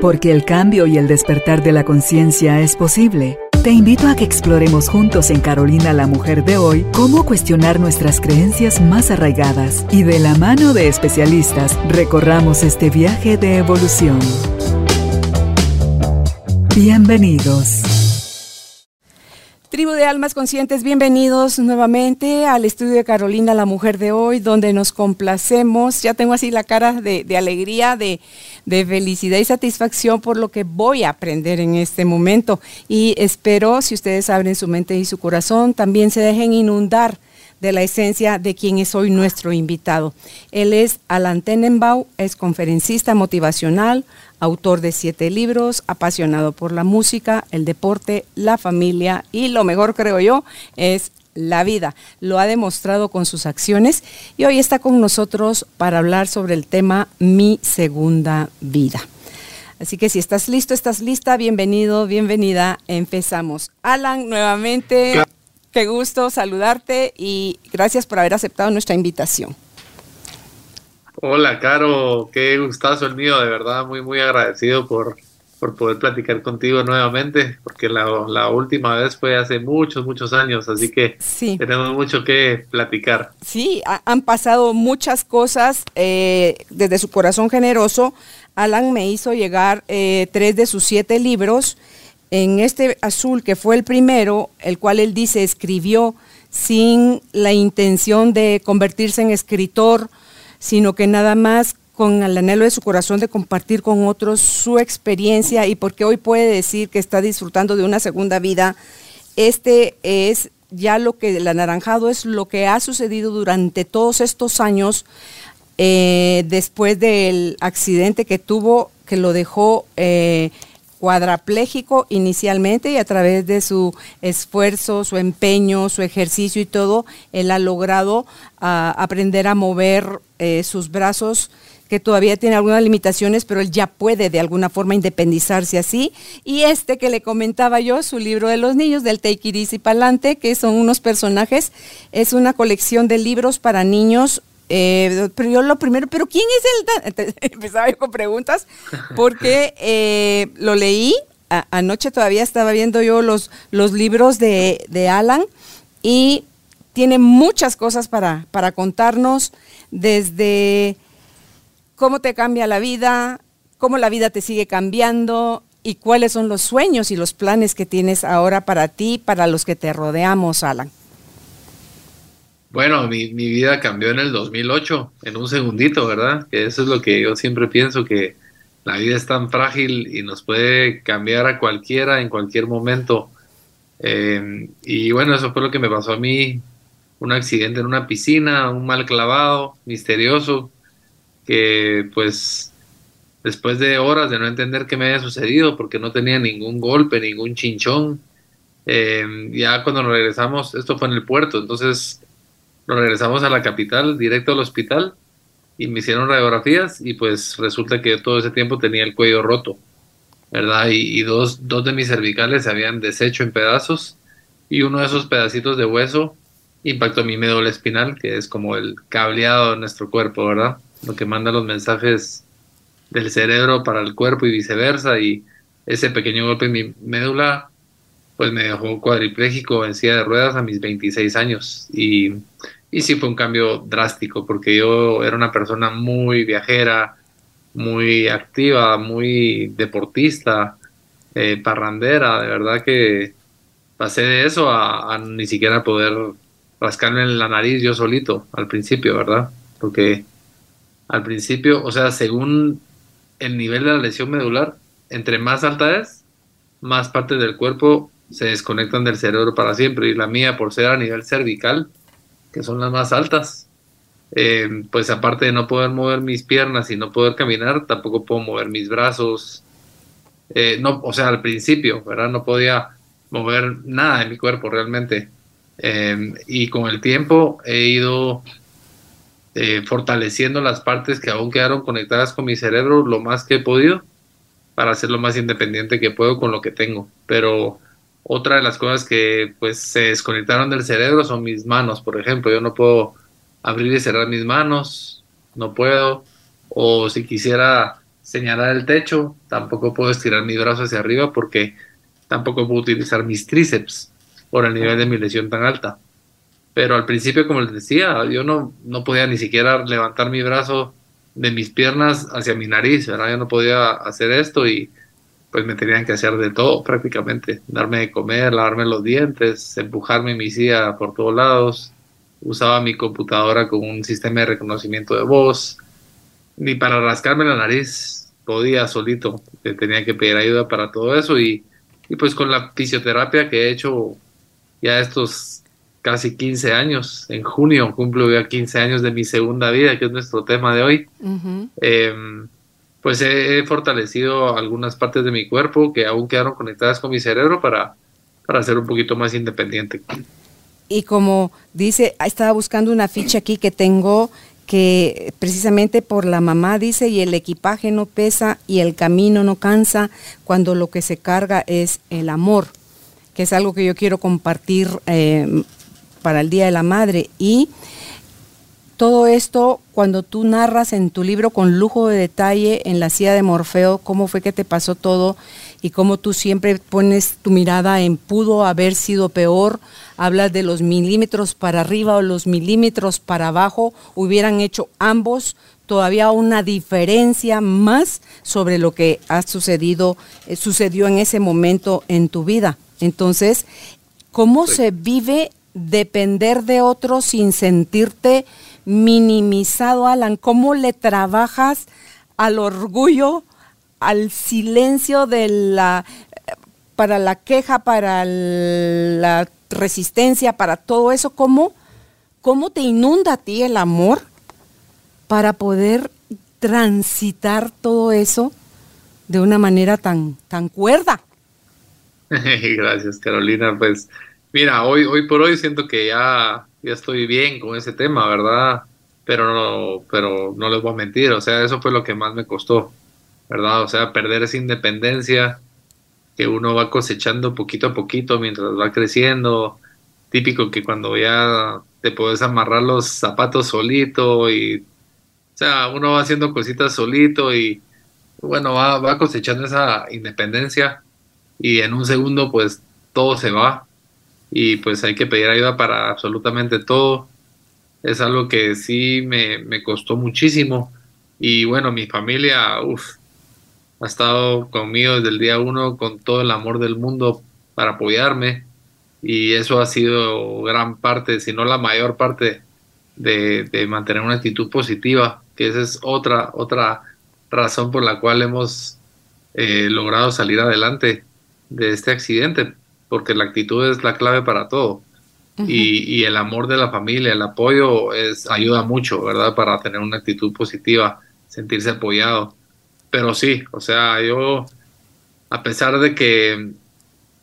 Porque el cambio y el despertar de la conciencia es posible. Te invito a que exploremos juntos en Carolina la Mujer de hoy cómo cuestionar nuestras creencias más arraigadas y de la mano de especialistas recorramos este viaje de evolución. Bienvenidos. Tribu de Almas Conscientes, bienvenidos nuevamente al estudio de Carolina, la mujer de hoy, donde nos complacemos. Ya tengo así la cara de, alegría, de, felicidad y satisfacción por lo que voy a aprender en este momento. Y espero, si ustedes abren su mente y su corazón, también se dejen inundar de la esencia de quien es hoy nuestro invitado. Él es Alan Tenenbaum, es conferencista motivacional, autor de siete libros, apasionado por la música, el deporte, la familia y lo mejor creo yo es la vida. Lo ha demostrado con sus acciones y hoy está con nosotros para hablar sobre el tema Mi segunda vida. Así que si estás listo, estás lista, bienvenido, bienvenida, empezamos. Alan, nuevamente, qué gusto saludarte y gracias por haber aceptado nuestra invitación. Hola, Caro, qué gustazo el mío, de verdad, muy, muy agradecido por, por poder platicar contigo nuevamente, porque la, última vez fue hace muchos, muchos años, así que tenemos mucho que platicar. Sí, han pasado muchas cosas eh, desde su corazón generoso. Alan me hizo llegar eh, tres de sus siete libros. En este azul, que fue el primero, el cual él dice escribió sin la intención de convertirse en escritor, sino que nada más con el anhelo de su corazón de compartir con otros su experiencia y porque hoy puede decir que está disfrutando de una segunda vida, este es ya lo que el anaranjado es lo que ha sucedido durante todos estos años eh, después del accidente que tuvo, que lo dejó eh, cuadrapléjico inicialmente y a través de su esfuerzo, su empeño, su ejercicio y todo, él ha logrado ah, aprender a mover eh, sus brazos que todavía tiene algunas limitaciones, pero él ya puede de alguna forma independizarse así. Y este que le comentaba yo, su libro de los niños, del Take It y Palante, que son unos personajes, es una colección de libros para niños eh, pero yo lo primero, ¿pero quién es el? Empezaba yo con preguntas, porque eh, lo leí, anoche todavía estaba viendo yo los, los libros de, de, Alan y tiene muchas cosas para, para contarnos, desde cómo te cambia la vida, cómo la vida te sigue cambiando y cuáles son los sueños y los planes que tienes ahora para ti, para los que te rodeamos, Alan. Bueno, mi, mi, vida cambió en el 2008, en un segundito, ¿verdad? Que eso es lo que yo siempre pienso, que la vida es tan frágil y nos puede cambiar a cualquiera en cualquier momento. Em, y bueno, eso fue lo que me pasó a mí, un accidente en una piscina, un mal clavado, misterioso, que pues después de horas de no entender qué me había sucedido, porque no tenía ningún golpe, ningún chinchón, em, ya cuando regresamos, esto fue en el puerto, entonces regresamos a la capital, directo al hospital, y me hicieron radiografías y pues resulta que todo ese tiempo tenía el cuello roto, ¿verdad? Y, dos, dos de mis cervicales se habían deshecho en pedazos y uno de esos pedacitos de hueso impactó mi médula espinal, que es como el cableado de nuestro cuerpo, ¿verdad? Lo que manda los mensajes del cerebro para el cuerpo y viceversa, y ese pequeño golpe en mi médula pues me dejó cuadripléjico en silla de ruedas a mis 26 años y y sí fue un cambio drástico porque yo era una persona muy viajera, muy activa, muy deportista, eh, parrandera, de verdad que pasé de eso a, ni siquiera poder rascarme en la nariz yo solito al principio, ¿verdad? Porque al principio, o sea, según el nivel de la lesión medular, entre más alta es, más partes del cuerpo se desconectan del cerebro para siempre. Y la mía, por ser a nivel cervical, que son las más altas. Eh, pues aparte de no poder mover mis piernas y no poder caminar, tampoco puedo mover mis brazos. Eh, no, o sea, al principio, ¿verdad? No podía mover nada de mi cuerpo realmente. Eh, y con el tiempo he ido fortaleciendo las partes que aún quedaron conectadas con mi cerebro lo más que he podido para ser lo más independiente que puedo con lo que tengo. Pero otra de las cosas que pues se desconectaron del cerebro son mis manos, por ejemplo. Yo no puedo abrir y cerrar mis manos, no puedo. O si quisiera señalar el techo, tampoco puedo estirar mi brazo hacia arriba porque tampoco puedo utilizar mis tríceps por el nivel de mi lesión tan alta. Pero al principio, como les decía, yo no, no podía ni siquiera levantar mi brazo de mis piernas hacia mi nariz, ¿verdad? Yo no podía hacer esto y pues me tenían que hacer de todo prácticamente, darme de comer, lavarme los dientes, empujarme mi silla por todos lados, usaba mi computadora con un sistema de reconocimiento de voz, ni para rascarme la nariz podía solito, tenía que pedir ayuda para todo eso y, y pues con la fisioterapia que he hecho ya estos casi 15 años, en junio cumplo ya 15 años de mi segunda vida, que es nuestro tema de hoy pues he, fortalecido algunas partes de mi cuerpo que aún quedaron conectadas con mi cerebro para, para ser un poquito más independiente. Y como dice, estaba buscando una ficha aquí que tengo que precisamente por la mamá dice y el equipaje no pesa y el camino no cansa cuando lo que se carga es el amor, que es algo que yo quiero compartir eh, para el Día de la Madre. Y todo esto, cuando tú narras en tu libro con lujo de detalle en la silla de Morfeo, cómo fue que te pasó todo y cómo tú siempre pones tu mirada en pudo haber sido peor, hablas de los milímetros para arriba o los milímetros para abajo, hubieran hecho ambos todavía una diferencia más sobre lo que ha sucedido, eh, sucedió en ese momento en tu vida. Entonces, ¿cómo se vive depender de otros sin sentirte minimizado, Alan? ¿Cómo le trabajas al orgullo, al silencio de la para la queja, para la resistencia, para todo eso? ¿Cómo, cómo te inunda a ti el amor para poder transitar todo eso de una manera tan, tan cuerda? Gracias, Carolina. Pues mira, hoy, hoy por hoy siento que ya ya estoy bien con ese tema, ¿verdad? Pero no, pero no les voy a mentir, o sea, eso fue lo que más me costó, ¿verdad? O sea, perder esa independencia que uno va cosechando poquito a poquito mientras va creciendo. Típico que cuando ya te puedes amarrar los zapatos solito y, o sea, uno va haciendo cositas solito y, bueno, va, va cosechando esa independencia y en un segundo pues todo se va y pues hay que pedir ayuda para absolutamente todo. Es algo que sí me, me costó muchísimo. Y bueno, mi familia ha estado conmigo desde el día uno con todo el amor del mundo para apoyarme. Y eso ha sido gran parte, si no la mayor parte de, de mantener una actitud positiva, que esa es otra, otra razón por la cual hemos eh, logrado salir adelante de este accidente, porque la actitud es la clave para todo. y, el amor de la familia, el apoyo es ayuda mucho, ¿verdad? Para tener una actitud positiva, sentirse apoyado. Pero sí, o sea, yo, a pesar de que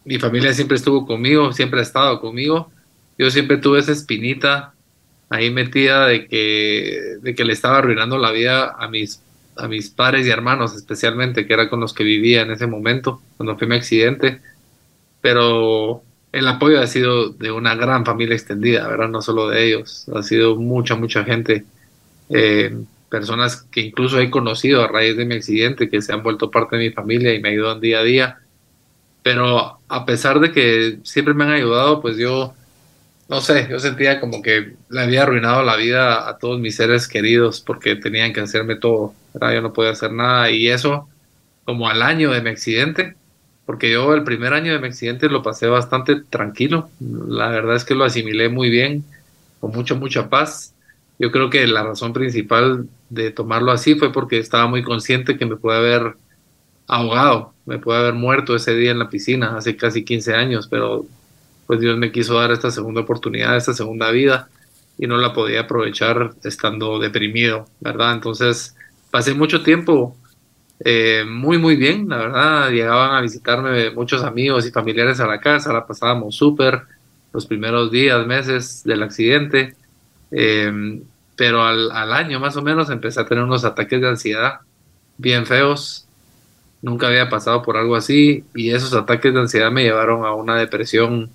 mi familia siempre estuvo conmigo, siempre ha estado conmigo, yo siempre tuve esa espinita ahí metida de que, de que le estaba arruinando la vida a mis, a mis padres y hermanos, especialmente, que era con los que vivía en ese momento, cuando fue mi accidente pero el apoyo ha sido de una gran familia extendida, ¿verdad? No solo de ellos, ha sido mucha, mucha gente, eh, personas que incluso he conocido a raíz de mi accidente, que se han vuelto parte de mi familia y me ayudan día a día. Pero a pesar de que siempre me han ayudado, pues yo, no sé, yo sentía como que le había arruinado la vida a todos mis seres queridos porque tenían que hacerme todo. Yo no podía hacer nada y eso, como al año de mi accidente, porque yo el primer año de mi accidente lo pasé bastante tranquilo. La verdad es que lo asimilé muy bien, con mucha, mucha paz. Yo creo que la razón principal de tomarlo así fue porque estaba muy consciente que me puede haber ahogado, me puede haber muerto ese día en la piscina hace casi 15 años, pero pues Dios me quiso dar esta segunda oportunidad, esta segunda vida y no la podía aprovechar estando deprimido, ¿verdad? Entonces pasé mucho tiempo eh, muy, muy bien, la verdad. Llegaban a visitarme muchos amigos y familiares a la casa, la pasábamos súper los primeros días, meses del accidente. Eh, pero al, al, año más o menos empecé a tener unos ataques de ansiedad bien feos. Nunca había pasado por algo así y esos ataques de ansiedad me llevaron a una depresión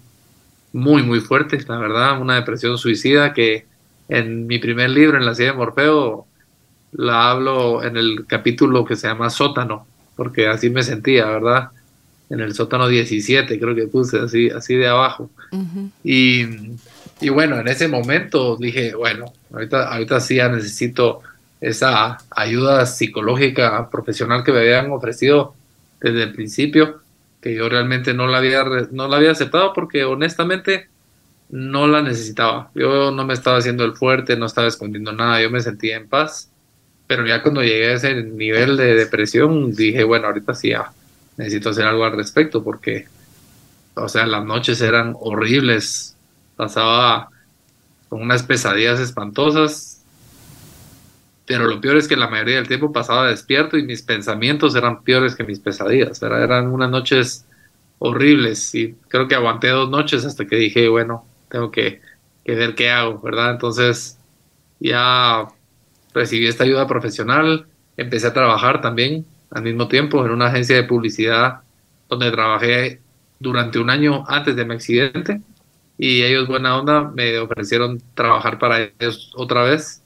muy, muy fuerte, la verdad, una depresión suicida que en mi primer libro, en la silla de Morfeo, la hablo en el capítulo que se llama Sótano, porque así me sentía, ¿verdad? En el sótano 17, creo que puse así, así de abajo. y, y, bueno, en ese momento dije, bueno, ahorita, ahorita sí ya necesito esa ayuda psicológica profesional que me habían ofrecido desde el principio, que yo realmente no la había, no la había aceptado porque honestamente no la necesitaba. Yo no me estaba haciendo el fuerte, no estaba escondiendo nada, yo me sentía en paz. Pero ya cuando llegué a ese nivel de depresión, dije, bueno, ahorita sí necesito hacer algo al respecto porque, o sea, las noches eran horribles. Pasaba con unas pesadillas espantosas. Pero lo peor es que la mayoría del tiempo pasaba despierto y mis pensamientos eran peores que mis pesadillas. Eran unas noches horribles y creo que aguanté dos noches hasta que dije, bueno, tengo que, ver qué hago, ¿verdad? Entonces ya recibí esta ayuda profesional, empecé a trabajar también al mismo tiempo en una agencia de publicidad donde trabajé durante un año antes de mi accidente y ellos buena onda me ofrecieron trabajar para ellos otra vez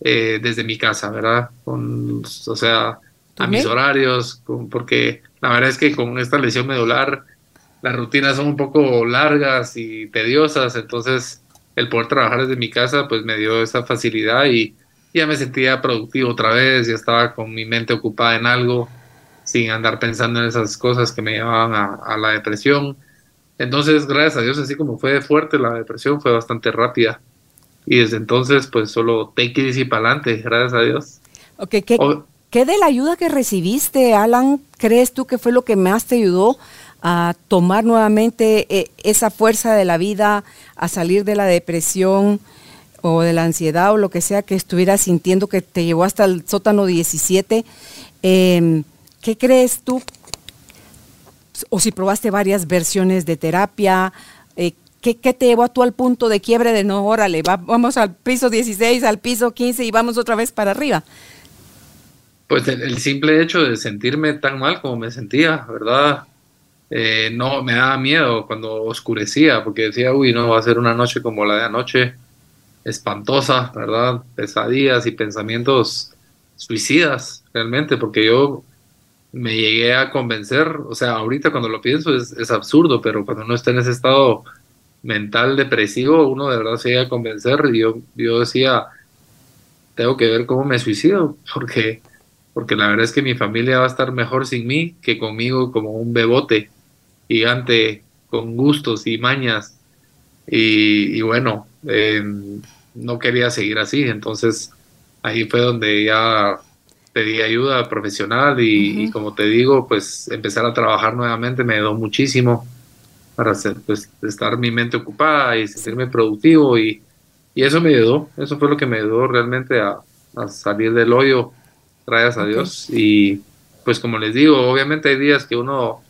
eh, desde mi casa, ¿verdad? Con, o sea, a mis horarios, porque la verdad es que con esta lesión medular las rutinas son un poco largas y tediosas, entonces el poder trabajar desde mi casa pues me dio esa facilidad y ya me sentía productivo otra vez, ya estaba con mi mente ocupada en algo, sin andar pensando en esas cosas que me llevaban a, la depresión. Entonces, gracias a Dios, así como fue fuerte la depresión, fue bastante rápida. Y desde entonces, pues solo take it y para adelante, gracias a Dios. Okay, ¿qué, ¿Qué de la ayuda que recibiste, Alan, crees tú que fue lo que más te ayudó a tomar nuevamente eh, esa fuerza de la vida, a salir de la depresión o de la ansiedad o lo que sea que estuvieras sintiendo que te llevó hasta el sótano 17. Em, ¿Qué crees tú? O si probaste varias versiones de terapia, eh, ¿qué, te llevó a tú al punto de quiebre de no, órale, vamos al piso 16, al piso 15 y vamos otra vez para arriba? Pues el simple hecho de sentirme tan mal como me sentía, ¿verdad? Eh, no me daba miedo cuando oscurecía, porque decía, uy, no, va a ser una noche como la de anoche, espantosa, ¿verdad? Pesadillas y pensamientos suicidas, realmente, porque yo me llegué a convencer, o sea, ahorita cuando lo pienso es, absurdo, pero cuando uno está en ese estado mental depresivo, uno de verdad se llega a convencer y yo, yo decía, tengo que ver cómo me suicido, porque, porque la verdad es que mi familia va a estar mejor sin mí que conmigo como un bebote gigante con gustos y mañas. Y, bueno, em, no quería seguir así, entonces ahí fue donde ya pedí ayuda profesional y, como te digo, pues empezar a trabajar nuevamente me ayudó muchísimo para hacer, pues, estar mi mente ocupada y sentirme productivo y, y, eso me ayudó, eso fue lo que me ayudó realmente a, salir del hoyo, gracias a Dios. Y pues como les digo, obviamente hay días que uno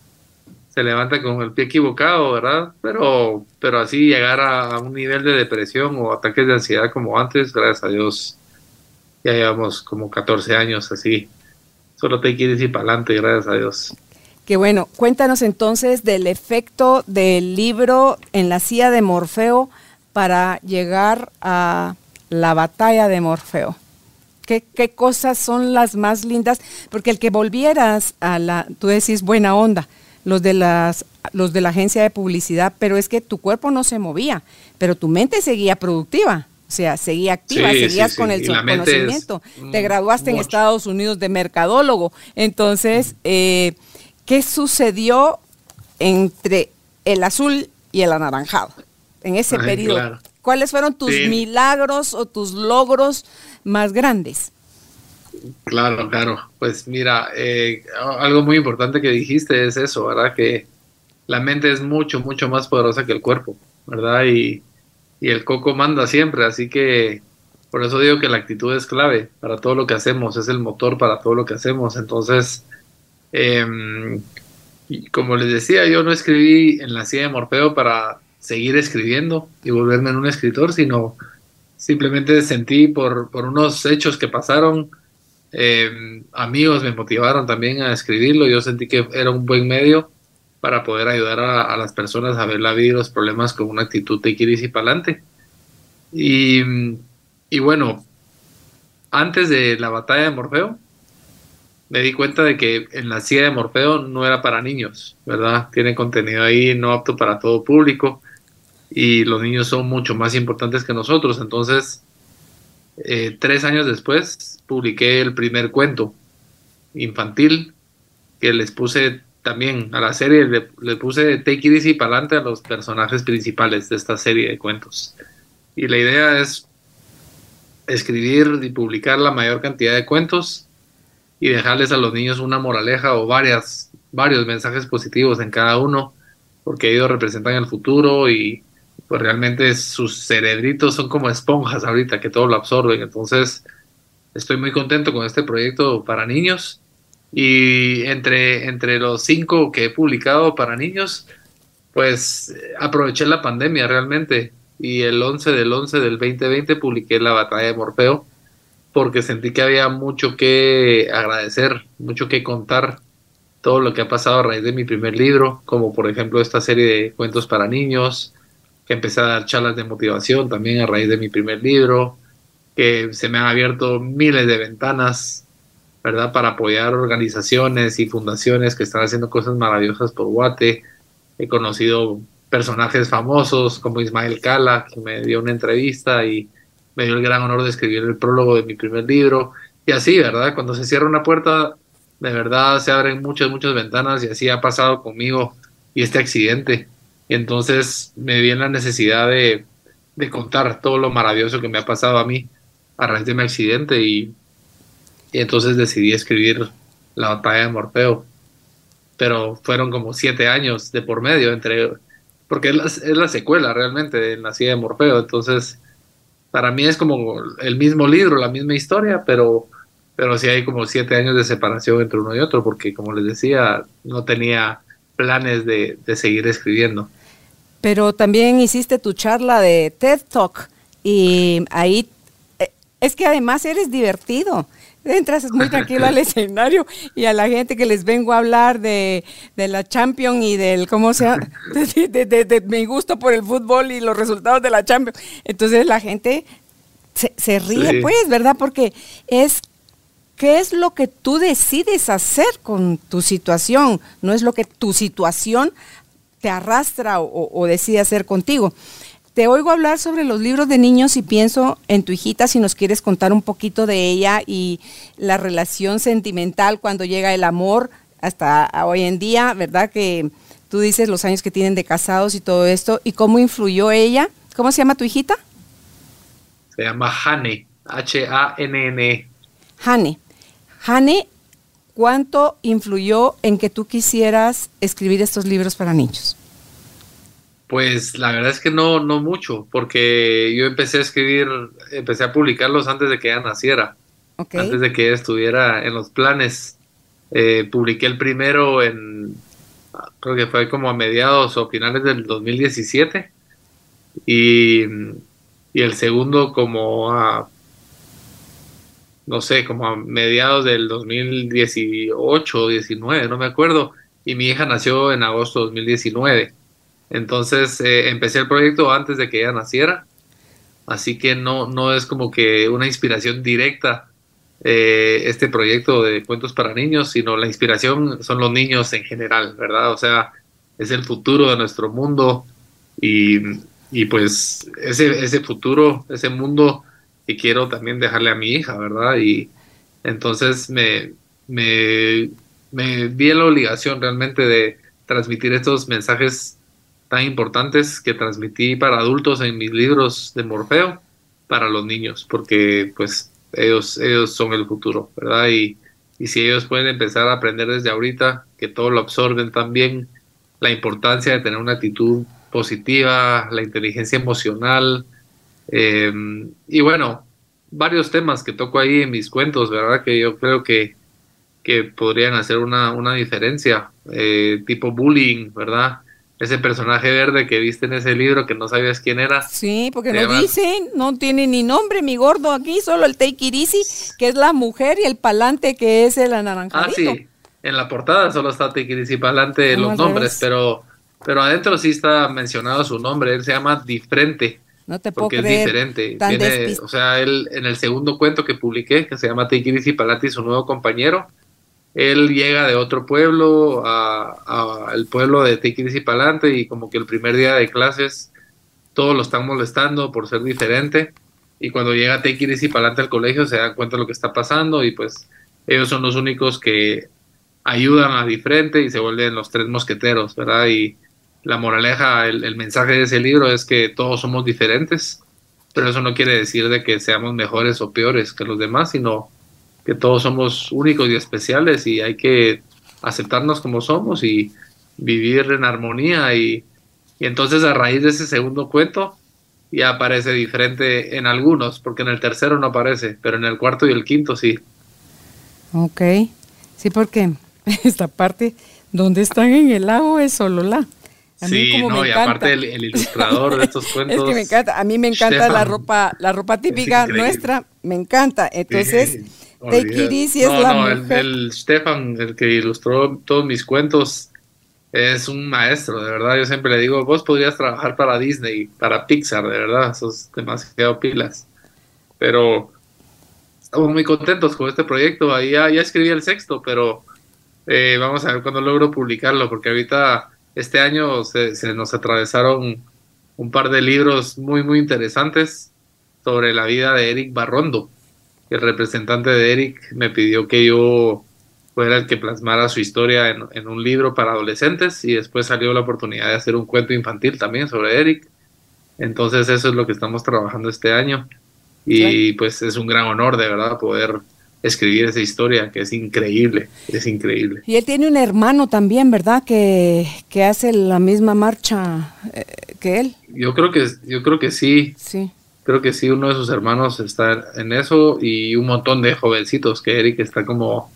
se levanta con el pie equivocado, ¿verdad? Pero, pero así llegar a, un nivel de depresión o ataques de ansiedad como antes, gracias a Dios, ya llevamos como 14 años así. Solo te quieres ir para adelante, gracias a Dios. Qué bueno. Cuéntanos entonces del efecto del libro en la silla de Morfeo para llegar a la batalla de Morfeo. ¿Qué, ¿Qué, cosas son las más lindas? Porque el que volvieras a la, tú decís buena onda, los de las los de la agencia de publicidad, pero es que tu cuerpo no se movía, pero tu mente seguía productiva. O sea, seguía activa, seguías con el conocimiento. Te graduaste en Estados Unidos de mercadólogo. Entonces, eh, ¿qué sucedió entre el azul y el anaranjado en ese periodo? ¿Cuáles fueron tus milagros o tus logros más grandes? Claro, claro. Pues mira, eh, algo muy importante que dijiste es eso, ¿verdad? Que la mente es mucho, mucho más poderosa que el cuerpo, ¿verdad? Y, el coco manda siempre, así que por eso digo que la actitud es clave para todo lo que hacemos, es el motor para todo lo que hacemos. Entonces, em, como les decía, yo no escribí en la silla de Morfeo para seguir escribiendo y volverme en un escritor, sino simplemente sentí por, por unos hechos que pasaron eh, amigos me motivaron también a escribirlo. Yo sentí que era un buen medio para poder ayudar a, las personas a ver la vida y los problemas con una actitud de y para adelante. Y, y, bueno, antes de la batalla de Morfeo, me di cuenta de que en la silla de Morfeo no era para niños, ¿verdad? Tiene contenido ahí no apto para todo público y los niños son mucho más importantes que nosotros. Entonces, eh, tres años después, publiqué el primer cuento infantil que les puse también a la serie, le, puse Take It Easy para adelante a los personajes principales de esta serie de cuentos. Y la idea es escribir y publicar la mayor cantidad de cuentos y dejarles a los niños una moraleja o varias, varios mensajes positivos en cada uno, porque ellos representan el futuro y pues realmente sus cerebritos son como esponjas ahorita que todo lo absorben. Entonces, estoy muy contento con este proyecto para niños y entre, entre los cinco que he publicado para niños, pues aproveché la pandemia realmente y el 11 del 11 del 2020 publiqué La Batalla de Morfeo porque sentí que había mucho que agradecer, mucho que contar, todo lo que ha pasado a raíz de mi primer libro, como por ejemplo esta serie de cuentos para niños, empecé a dar charlas de motivación también a raíz de mi primer libro, que se me han abierto miles de ventanas, ¿verdad? Para apoyar organizaciones y fundaciones que están haciendo cosas maravillosas por Guate. He conocido personajes famosos como Ismael Cala, que me dio una entrevista y me dio el gran honor de escribir el prólogo de mi primer libro. Y así, ¿verdad? Cuando se cierra una puerta, de verdad se abren muchas, muchas ventanas y así ha pasado conmigo y este accidente. Y entonces me vi en la necesidad de, de contar todo lo maravilloso que me ha pasado a mí a raíz de mi accidente y, entonces decidí escribir La batalla de Morfeo. Pero fueron como siete años de por medio entre porque es la, es la secuela realmente de Nacida de Morfeo, entonces para mí es como el mismo libro, la misma historia, pero, pero sí hay como siete años de separación entre uno y otro, porque como les decía, no tenía planes de seguir escribiendo. Pero también hiciste tu charla de TED Talk y ahí eh, es que además eres divertido entras muy tranquilo al escenario y a la gente que les vengo a hablar de, la Champions y del, ¿cómo se llama? De, mi gusto por el fútbol y los resultados de la Champions. Entonces la gente se, ríe, pues, ¿verdad? Porque es, ¿qué es lo que tú decides hacer con tu situación? No es lo que tu situación te arrastra o, o decide hacer contigo. Te oigo hablar sobre los libros de niños y pienso en tu hijita si nos quieres contar un poquito de ella y la relación sentimental cuando llega el amor hasta hoy en día, ¿verdad? Que tú dices los años que tienen de casados y todo esto y cómo influyó ella. ¿Cómo se llama tu hijita? Se llama Hane, H-A-N-N. Hane. Hane, ¿cuánto influyó en que tú quisieras escribir estos libros para niños? Pues la verdad es que no, no mucho, porque yo empecé a escribir, empecé a publicarlos antes de que ella naciera, antes de que ella estuviera en los planes. Eh, publiqué el primero en, creo que fue como a mediados o finales del 2017, y, y el segundo como a, no sé, como a mediados del 2018 o 19, no me acuerdo, y mi hija nació en agosto de 2019. Entonces eh, empecé el proyecto antes de que ella naciera, así que no, no es como que una inspiración directa eh, este proyecto de cuentos para niños, sino la inspiración son los niños en general, ¿verdad? O sea, es el futuro de nuestro mundo y, y pues ese, ese futuro, ese mundo que quiero también dejarle a mi hija, ¿verdad? Y entonces me, me, me vi en la obligación realmente de transmitir estos mensajes tan importantes que transmití para adultos en mis libros de Morfeo para los niños, porque pues ellos, ellos son el futuro, ¿verdad? Y, y si ellos pueden empezar a aprender desde ahorita, que todo lo absorben también, la importancia de tener una actitud positiva, la inteligencia emocional, eh, y bueno, varios temas que toco ahí en mis cuentos, ¿verdad? Que yo creo que, que podrían hacer una, una diferencia, eh, tipo bullying, ¿verdad? ese personaje verde que viste en ese libro que no sabías quién era. Sí, porque no dicen, no tiene ni nombre mi gordo aquí, solo el It que es la mujer, y el palante, que es el anaranjadito. Ah, sí, en la portada solo está Easy palante los nombres, pero, pero adentro sí está mencionado su nombre, él se llama Difrente. No te porque puedo es creer. diferente. tan Tiene- o sea, él en el segundo cuento que publiqué, que se llama It Easy Palati y su nuevo compañero, él llega de otro pueblo a- a- al pueblo de It Easy Palante y como que el primer día de clases todos lo están molestando por ser diferente y cuando llega It Easy Palante al colegio se dan cuenta de lo que está pasando y pues ellos son los únicos que ayudan a diferente y se vuelven los tres mosqueteros, ¿verdad? Y la moraleja, el, el mensaje de ese libro es que todos somos diferentes, pero eso no quiere decir de que seamos mejores o peores que los demás, sino que todos somos únicos y especiales y hay que aceptarnos como somos y vivir en armonía y, entonces a raíz de ese segundo cuento ya aparece diferente en algunos, porque en el tercero no aparece, pero en el cuarto y el quinto sí. Ok. Sí, porque esta parte donde están en el lago es solo la. A mí Sí, como no, me y encanta. aparte el, el ilustrador de estos cuentos. Es que me encanta, a mí me encanta la ropa, la ropa típica nuestra, me encanta. Entonces, Sí, Take It es la no. El, Stefan, el que ilustró todos mis cuentos, es un maestro, de verdad. Yo siempre le digo, vos podrías trabajar para Disney, para Pixar, de verdad, sos demasiado pilas. Pero estamos muy contentos con este proyecto. Ahí ya, ya escribí el sexto, pero eh, vamos a ver cuándo logro publicarlo, porque ahorita este año se, se nos atravesaron un par de libros muy, muy interesantes sobre la vida de Eric Barrondo. El representante de Eric me pidió que yo fuera el que plasmara su historia en, en un libro para adolescentes y después salió la oportunidad de hacer un cuento infantil también sobre Eric. Entonces eso es lo que estamos trabajando este año y pues es un gran honor de verdad poder escribir esa historia que es increíble, es increíble. Y él tiene un hermano también, ¿verdad? Que, que hace la misma marcha eh, que él. Yo creo que yo creo que sí, Sí. creo que sí uno de sus hermanos está en eso y un montón de jovencitos que Eric está como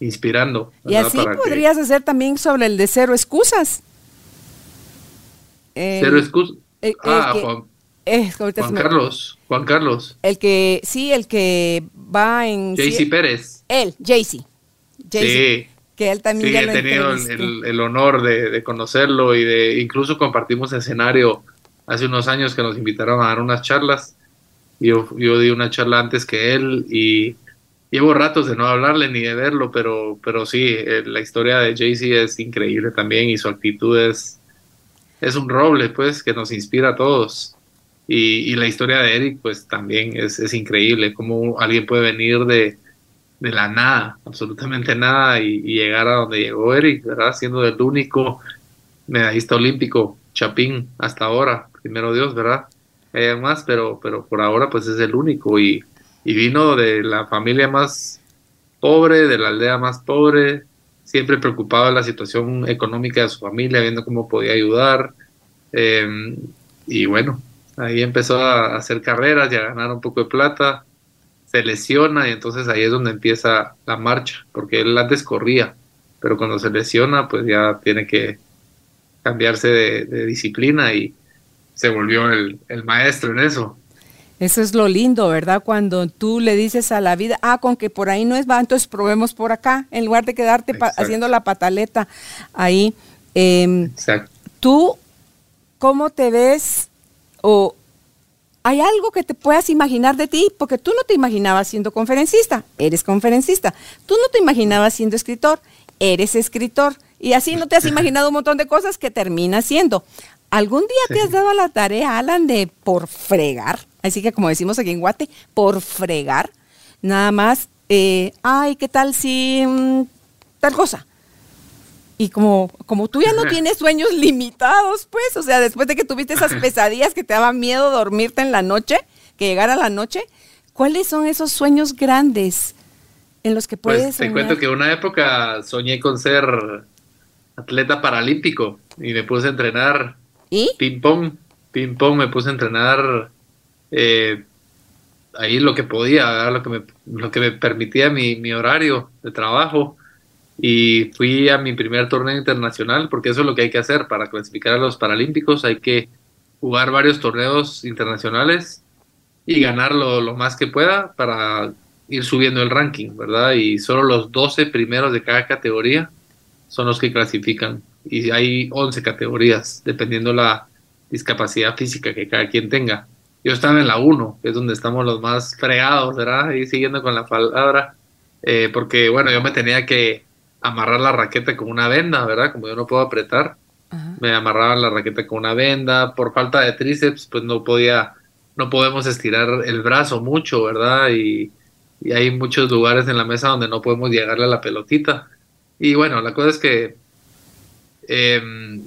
inspirando. Y así Para que- podrías hacer también sobre el de cero excusas. Cero excusas. el- el Ah, que- Juan, eh, Juan Carlos, Juan Carlos, El que, sí, el que va en... JC Pérez. Él, Jaycee. Jaycee, Sí, Que él también sí, ya he lo tenido el, honor de, de conocerlo y de incluso compartimos escenario hace unos años que nos invitaron a dar unas charlas. Yo, yo di una charla antes que él y llevo ratos de no hablarle ni de verlo, pero, pero sí, eh, la historia de Jay-Z es increíble también y su actitud es, es un roble, pues, que nos inspira a todos. Y, la historia de Eric, pues, también es, es increíble, cómo alguien puede venir de, de la nada, absolutamente nada, y, llegar a donde llegó Eric, ¿verdad? Siendo el único medallista olímpico, Chapín, hasta ahora, primero Dios, ¿verdad? Hay más, pero, pero por ahora pues es el único y, y vino de la familia más pobre, de la aldea más pobre, siempre preocupado de la situación económica de su familia, viendo cómo podía ayudar. eh, y bueno, ahí empezó a hacer carreras y a ganar un poco de plata, se lesiona y entonces ahí es donde empieza la marcha, porque él antes corría, pero cuando se lesiona pues ya tiene que cambiarse de, de disciplina y se volvió el, el maestro en eso. Eso es lo lindo, ¿verdad? Cuando tú le dices a la vida, ah, con que por ahí no es va, entonces probemos por acá, en lugar de quedarte haciendo la pataleta ahí. Em, Exacto. ¿Tú cómo te ves o hay algo que te puedas imaginar de ti? Porque tú no te imaginabas siendo conferencista, eres conferencista. Tú no te imaginabas siendo escritor, eres escritor. Y así no te has imaginado un montón de cosas que terminas siendo. ¿Algún día te has dado la tarea, Alan, de por fregar? Así que como decimos aquí en Guate, por fregar. Nada más, eh, ay, ¿qué tal si mm, tal cosa? Y como, como tú ya no tienes sueños limitados, pues, o sea, después de que tuviste esas pesadillas que te daban miedo dormirte en la noche, que llegara la noche, ¿cuáles son esos sueños grandes en los que puedes Pues te cuento que una época soñé con ser atleta paralímpico y me puse a entrenar ¿Y? ping pong, ping pong, me puse a entrenar eh, ahí lo que podía, ¿verdad? lo que me, lo que me permitía mi, mi horario de trabajo y fui a mi primer torneo internacional porque eso es lo que hay que hacer para clasificar a los Paralímpicos, hay que jugar varios torneos internacionales y ganar lo, más que pueda para ir subiendo el ranking, ¿verdad? Y solo los 12 primeros de cada categoría son los que clasifican. Y hay 11 categorías, dependiendo la discapacidad física que cada quien tenga. Yo estaba en la 1, que es donde estamos los más fregados, ¿verdad? Y siguiendo con la palabra, eh, porque bueno, yo me tenía que amarrar la raqueta con una venda, ¿verdad? Como yo no puedo apretar, me amarraba la raqueta con una venda, por falta de tríceps, pues no podía, no podemos estirar el brazo mucho, ¿verdad? Y, y hay muchos lugares en la mesa donde no podemos llegarle a la pelotita. Y bueno, la cosa es que eh,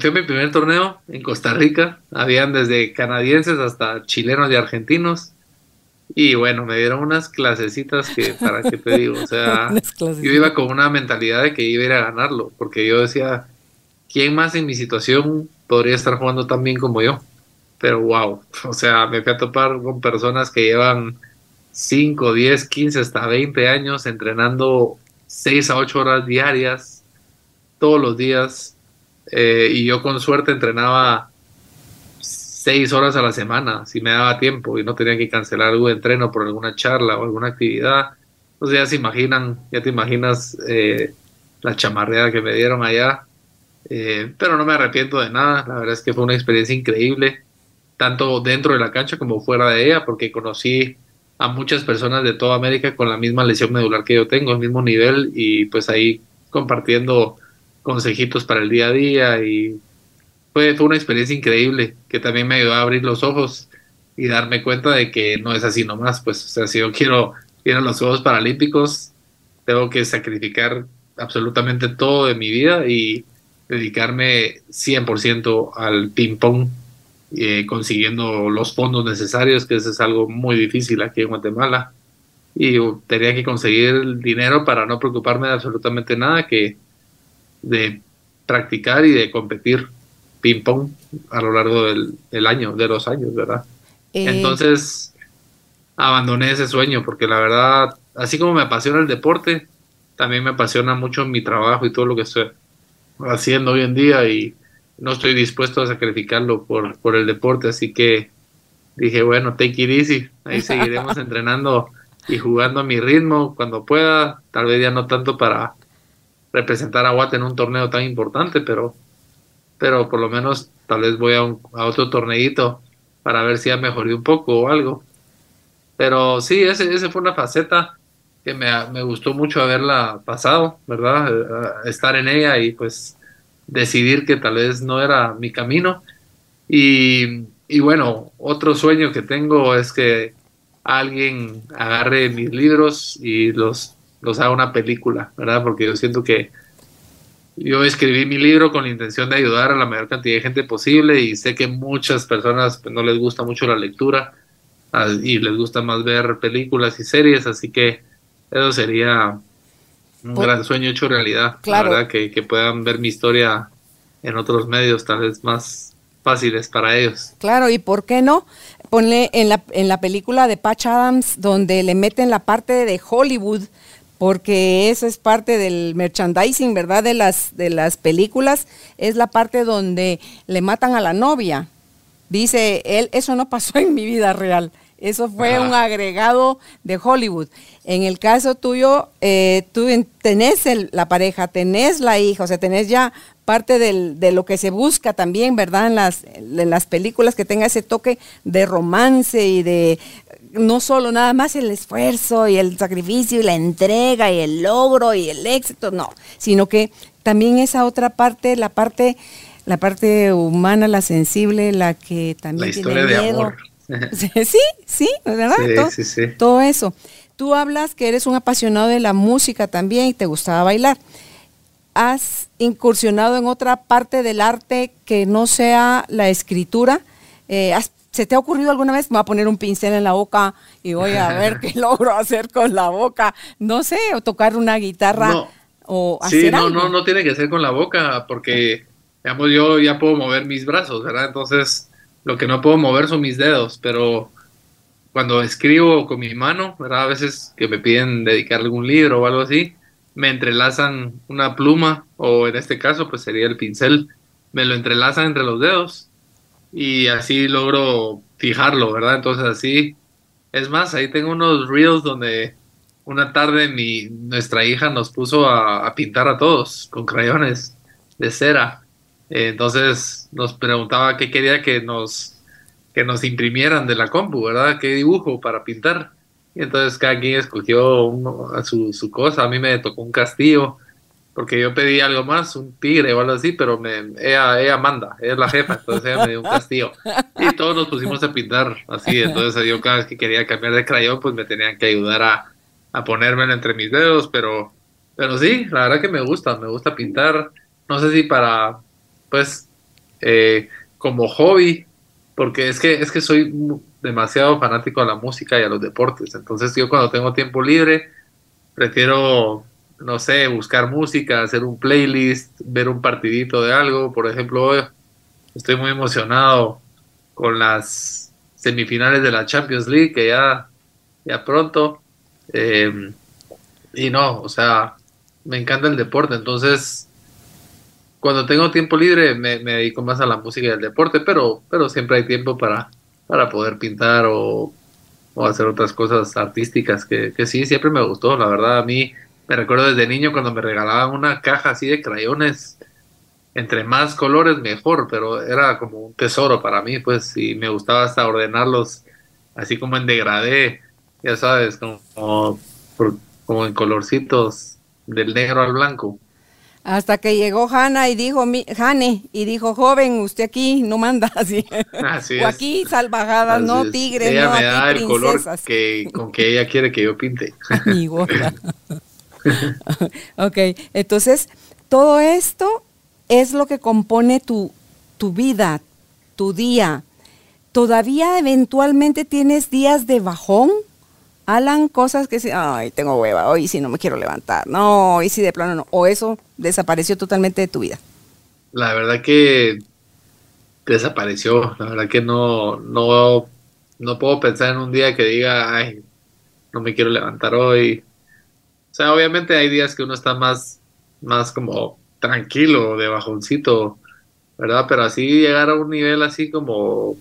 fue mi primer torneo en Costa Rica. Habían desde canadienses hasta chilenos y argentinos. Y bueno, me dieron unas clasecitas que, para qué te digo, o sea, yo iba con una mentalidad de que iba a ir a ganarlo, porque yo decía, ¿quién más en mi situación podría estar jugando tan bien como yo? Pero wow, o sea, me fui a topar con personas que llevan 5, 10, 15, hasta 20 años entrenando 6 a 8 horas diarias, todos los días, eh, y yo con suerte entrenaba 6 horas a la semana, si me daba tiempo y no tenía que cancelar algún entreno por alguna charla o alguna actividad. Entonces ya se imaginan, ya te imaginas eh, la chamarreada que me dieron allá. Eh, pero no me arrepiento de nada, la verdad es que fue una experiencia increíble, tanto dentro de la cancha como fuera de ella, porque conocí a muchas personas de toda América con la misma lesión medular que yo tengo, el mismo nivel, y pues ahí compartiendo consejitos para el día a día y fue, fue una experiencia increíble que también me ayudó a abrir los ojos y darme cuenta de que no es así nomás, pues o sea, si yo quiero ir a los Juegos Paralímpicos, tengo que sacrificar absolutamente todo de mi vida y dedicarme 100% al ping pong eh, consiguiendo los fondos necesarios, que eso es algo muy difícil aquí en Guatemala. Y tenía que conseguir el dinero para no preocuparme de absolutamente nada que de practicar y de competir ping-pong a lo largo del, año, de los años, ¿verdad? Eh, Entonces, abandoné ese sueño porque la verdad, así como me apasiona el deporte, también me apasiona mucho mi trabajo y todo lo que estoy haciendo hoy en día y no estoy dispuesto a sacrificarlo por, por el deporte, así que dije, bueno, take it easy, ahí seguiremos entrenando y jugando a mi ritmo cuando pueda, tal vez ya no tanto para representar a Guate en un torneo tan importante, pero, pero por lo menos tal vez voy a, a otro torneito para ver si ya mejoré un poco o algo. Pero sí, ese, ese fue una faceta que me, me gustó mucho haberla pasado, ¿verdad? Eh, estar en ella y pues decidir que tal vez no era mi camino. Y, y bueno, otro sueño que tengo es que alguien agarre mis libros y los, los haga una película, ¿verdad? Porque yo siento que yo escribí mi libro con la intención de ayudar a la mayor cantidad de gente posible y sé que muchas personas pues, no les gusta mucho la lectura y les gusta más ver películas y series, así que eso sería un gran sueño hecho realidad. La verdad, que, que, puedan ver mi historia en otros medios, tal vez más fáciles para ellos. Claro, y ¿por qué no? Ponle en la, en la película de Patch Adams, donde le meten la parte de Hollywood, porque eso es parte del merchandising, ¿verdad? De las, de las películas, es la parte donde le matan a la novia. Dice él, eso no pasó en mi vida real. Eso fue un agregado de Hollywood. En el caso tuyo, eh, tú tenés la pareja, tenés la hija, o sea, tenés ya parte de lo que se busca también, ¿verdad? En las, en las películas que tenga ese toque de romance y de no solo nada más el esfuerzo y el sacrificio y la entrega y el logro y el éxito, no, sino que también esa otra parte, la parte la parte humana, la sensible, la que también la historia De amor. Sí, sí, ¿verdad? todo, sí, sí. todo eso. Tú hablas que eres un apasionado de la música también y te gustaba bailar. ¿Has incursionado en otra parte del arte que no sea la escritura? Eh, ¿Se te ha ocurrido alguna vez? Me voy a poner un pincel en la boca y voy a ver qué logro hacer con la boca. No sé, o tocar una guitarra o hacer sí, no, no, no tiene que ser con la boca porque, digamos, yo ya puedo mover mis brazos, ¿verdad? Entonces, lo que no puedo mover son mis dedos, pero cuando escribo con mi mano, ¿verdad? A veces que me piden dedicar algún libro o algo así, me entrelazan una pluma o en este caso pues sería el pincel, me lo entrelazan entre los dedos y así logro fijarlo, ¿verdad? Entonces así, es más, ahí tengo unos reels donde una tarde mi, nuestra hija nos puso a, pintar a todos con crayones de cera entonces nos preguntaba qué quería que nos que nos imprimieran de la compu, ¿verdad? ¿Qué dibujo para pintar? Y entonces cada quien escogió su, su, cosa. A mí me tocó un castillo, porque yo pedí algo más, un tigre o algo así, pero me, ella, ella manda, ella es la jefa, entonces ella me dio un castillo. Y todos nos pusimos a pintar así. Entonces yo cada vez que quería cambiar de crayón, pues me tenían que ayudar a, a ponérmelo entre mis dedos, pero, pero sí, la verdad que me gusta, me gusta pintar. No sé si para, pues, eh, como hobby, porque es que, es que soy demasiado fanático a la música y a los deportes. Entonces yo cuando tengo tiempo libre, prefiero, no sé, buscar música, hacer un playlist, ver un partidito de algo. Por ejemplo, hoy estoy muy emocionado con las semifinales de la Champions League, que ya, ya pronto. Eh, y no, o sea, me encanta el deporte, entonces cuando tengo tiempo libre me, dedico más a la música y al deporte, pero, pero siempre hay tiempo para, para poder pintar o, hacer otras cosas artísticas que, que, sí, siempre me gustó, la verdad, a mí me recuerdo desde niño cuando me regalaban una caja así de crayones, entre más colores mejor, pero era como un tesoro para mí, pues, y me gustaba hasta ordenarlos así como en degradé, ya sabes, como, como en colorcitos del negro al blanco. Hasta que llegó Hanna y dijo, mi, Jane, y dijo, joven, usted aquí no manda así. o aquí salvajadas, no tigres, ella no me da el color que, con que ella quiere que yo pinte. Amigo. ok, entonces, todo esto es lo que compone tu, tu vida, tu día. ¿Todavía eventualmente tienes días de bajón? Alan, cosas que se, ay, tengo hueva, hoy sí no me quiero levantar, no, hoy sí de plano no, o eso desapareció totalmente de tu vida. La verdad que desapareció, la verdad que no, no, no puedo pensar en un día que diga, ay, no me quiero levantar hoy. O sea, obviamente hay días que uno está más, más como tranquilo, de bajoncito, ¿verdad? Pero así llegar a un nivel así como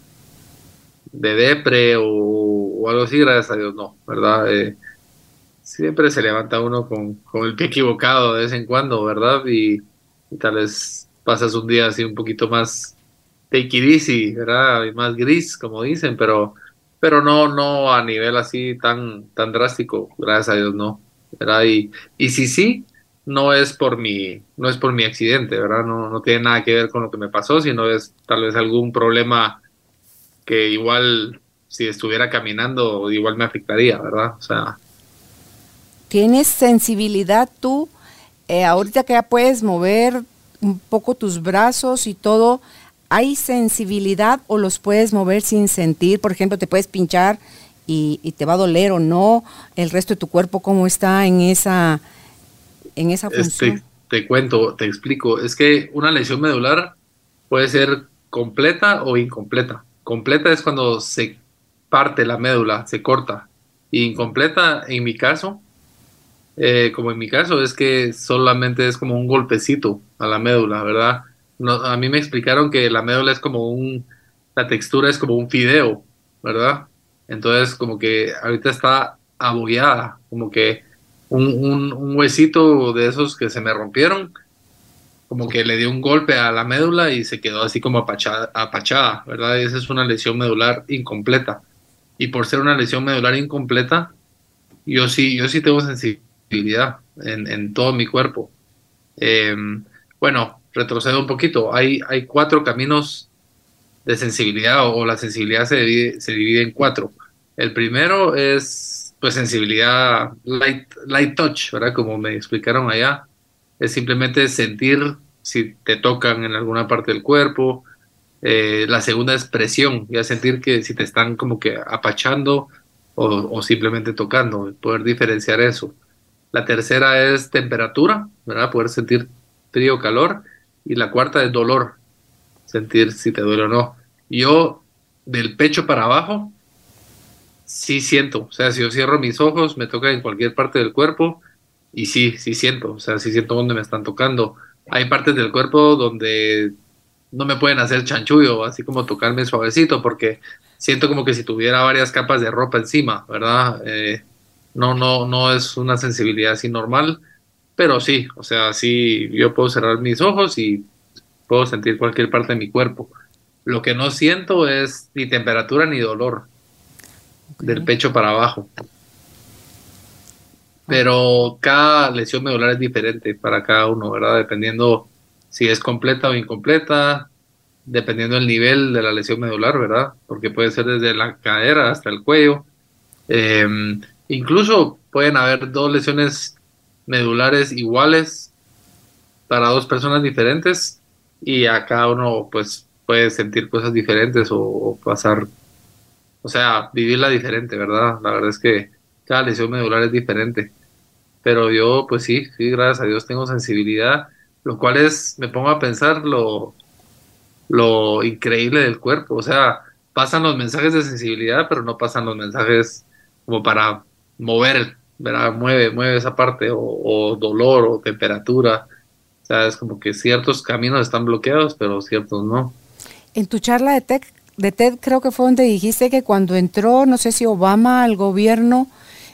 de depre o, algo así, gracias a Dios no, ¿verdad? Eh, siempre se levanta uno con, el pie equivocado de vez en cuando, ¿verdad? Y, tal vez pasas un día así un poquito más take it easy, ¿verdad? Y más gris, como dicen, pero, pero no, no a nivel así tan, tan drástico, gracias a Dios no, Y, y si sí, no es por mi, no es por mi accidente, ¿verdad? No, no tiene nada que ver con lo que me pasó, sino es tal vez algún problema que igual si estuviera caminando igual me afectaría, ¿verdad? O sea. ¿Tienes sensibilidad tú? Eh, ahorita que ya puedes mover un poco tus brazos y todo, ¿hay sensibilidad o los puedes mover sin sentir? Por ejemplo, te puedes pinchar y, te va a doler o no. El resto de tu cuerpo, ¿cómo está en esa, en esa este, función? te cuento, te explico. Es que una lesión medular puede ser completa o incompleta. Completa es cuando se parte la médula, se corta. Y incompleta, en mi caso, eh, como en mi caso, es que solamente es como un golpecito a la médula, ¿verdad? No, a mí me explicaron que la médula es como un, la textura es como un fideo, ¿verdad? Entonces, como que ahorita está abollada, como que un, huesito de esos que se me rompieron, como que le dio un golpe a la médula y se quedó así como apachada, apachada, ¿verdad? Esa es una lesión medular incompleta. Y por ser una lesión medular incompleta, yo sí, yo sí tengo sensibilidad en, todo mi cuerpo. Em, bueno, retrocedo un poquito. Hay, hay cuatro caminos de sensibilidad o, la sensibilidad se divide, se divide en cuatro. El primero es pues sensibilidad light, light touch, ¿verdad? Como me explicaron allá es simplemente sentir si te tocan en alguna parte del cuerpo. Eh, la segunda es presión, ya sentir que si te están como que apachando o, simplemente tocando, poder diferenciar eso. La tercera es temperatura, ¿verdad? Poder sentir frío o calor. Y la cuarta es dolor, sentir si te duele o no. Yo, del pecho para abajo, sí siento. O sea, si yo cierro mis ojos, me toca en cualquier parte del cuerpo y sí, sí siento, o sea, sí siento dónde me están tocando. Hay partes del cuerpo donde no me pueden hacer chanchullo, así como tocarme suavecito, porque siento como que si tuviera varias capas de ropa encima, ¿verdad? Eh, no, no, no es una sensibilidad así normal, pero sí, o sea, sí, yo puedo cerrar mis ojos y puedo sentir cualquier parte de mi cuerpo. Lo que no siento es ni temperatura ni dolor del pecho para abajo. Pero cada lesión medular es diferente para cada uno, ¿verdad? Dependiendo si es completa o incompleta, dependiendo del nivel de la lesión medular, ¿verdad? Porque puede ser desde la cadera hasta el cuello. Em, incluso pueden haber dos lesiones medulares iguales para dos personas diferentes y a cada uno pues puede sentir cosas diferentes o, pasar, o sea, vivirla diferente, ¿verdad? La verdad es que cada lesión medular es diferente. Pero yo, pues sí, sí, gracias a Dios tengo sensibilidad, lo cual es, me pongo a pensar lo, lo increíble del cuerpo. O sea, pasan los mensajes de sensibilidad, pero no pasan los mensajes como para mover, ¿verdad? Mueve, mueve esa parte, o, dolor, o temperatura. O sea, es como que ciertos caminos están bloqueados, pero ciertos no. En tu charla de TED, de TED creo que fue donde dijiste que cuando entró, no sé si Obama al gobierno,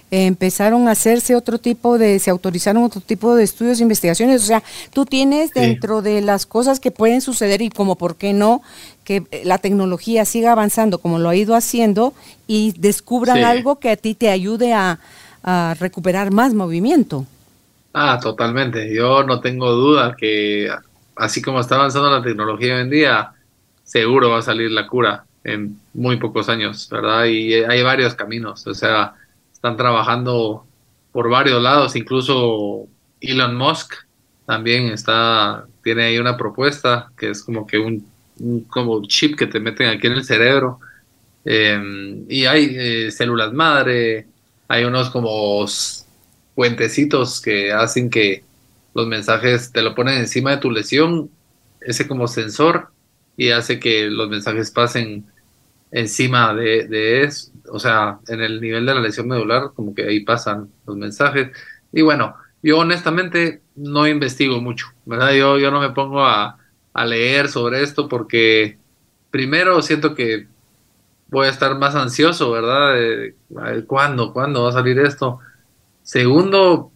empezaron a hacerse otro tipo de, se autorizaron otro tipo de estudios e investigaciones. O sea, tú tienes dentro de las cosas que pueden suceder y como por qué no, que la tecnología siga avanzando como lo ha ido haciendo y descubran algo que a ti te ayude a, a recuperar más movimiento. Ah, totalmente. Yo no tengo duda que así como está avanzando la tecnología hoy en día, seguro va a salir la cura en muy pocos años, ¿verdad? Y hay varios caminos. O sea, están trabajando por varios lados, incluso Elon Musk también está, tiene ahí una propuesta que es como que un, como chip que te meten aquí en el cerebro. Em, y hay eh, células madre, hay unos como puentecitos que hacen que los mensajes te lo ponen encima de tu lesión, ese como sensor, y hace que los mensajes pasen encima de, de eso, o sea, en el nivel de la lesión medular, como que ahí pasan los mensajes. Y bueno, yo honestamente no investigo mucho, ¿verdad? Yo, yo no me pongo a, a leer sobre esto porque primero siento que voy a estar más ansioso, ¿verdad? De, ¿Cuándo? ¿Cuándo va a salir esto? Segundo,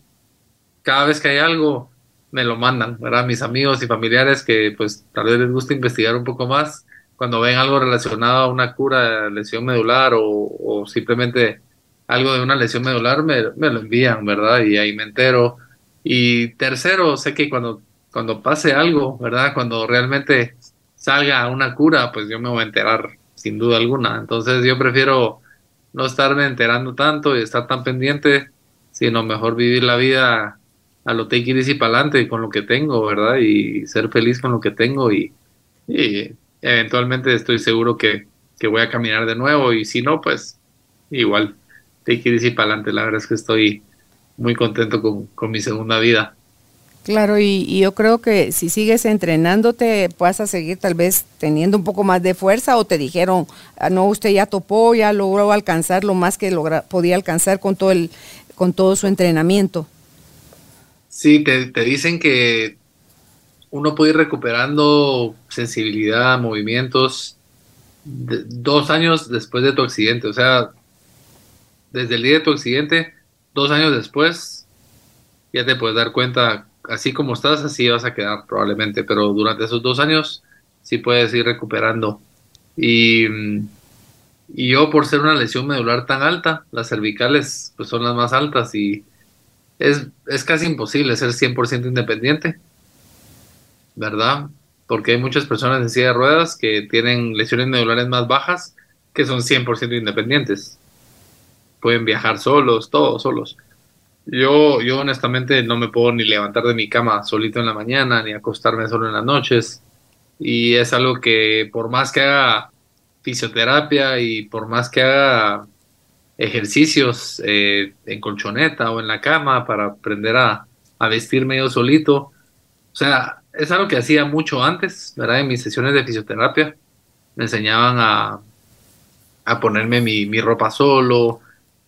cada vez que hay algo, me lo mandan, ¿verdad? Mis amigos y familiares que pues tal vez les gusta investigar un poco más, cuando ven algo relacionado a una cura lesión medular o, simplemente algo de una lesión medular, me, lo envían, ¿verdad? Y ahí me entero. Y tercero, sé que cuando, cuando pase algo, ¿verdad? Cuando realmente salga una cura, pues yo me voy a enterar, sin duda alguna. Entonces yo prefiero no estarme enterando tanto y estar tan pendiente, sino mejor vivir la vida a lo take y para adelante con lo que tengo, ¿verdad? Y ser feliz con lo que tengo y, eventualmente estoy seguro que, voy a caminar de nuevo y si no, pues igual, te quieres ir para adelante. La verdad es que estoy muy contento con, mi segunda vida. Claro, y, yo creo que si sigues entrenándote, vas a seguir tal vez teniendo un poco más de fuerza o te dijeron, ah, no, usted ya topó, ya logró alcanzar lo más que logra, podía alcanzar con todo, el, con todo su entrenamiento. Sí, te, te dicen que uno puede ir recuperando sensibilidad, movimientos, dos años después de tu accidente. O sea, desde el día de tu accidente, dos años después, ya te puedes dar cuenta, así como estás, así vas a quedar probablemente, pero durante esos dos años sí puedes ir recuperando. Y, y yo por ser una lesión medular tan alta, las cervicales pues son las más altas y es, es casi imposible ser 100% independiente ¿verdad? Porque hay muchas personas en silla de ruedas que tienen lesiones medulares más bajas que son 100% independientes. Pueden viajar solos, todos solos. Yo, yo honestamente no me puedo ni levantar de mi cama solito en la mañana, ni acostarme solo en las noches. Y es algo que por más que haga fisioterapia y por más que haga ejercicios eh, en colchoneta o en la cama para aprender a, vestirme yo solito, o sea, es algo que hacía mucho antes, ¿verdad? En mis sesiones de fisioterapia me enseñaban a, a ponerme mi, mi, ropa solo,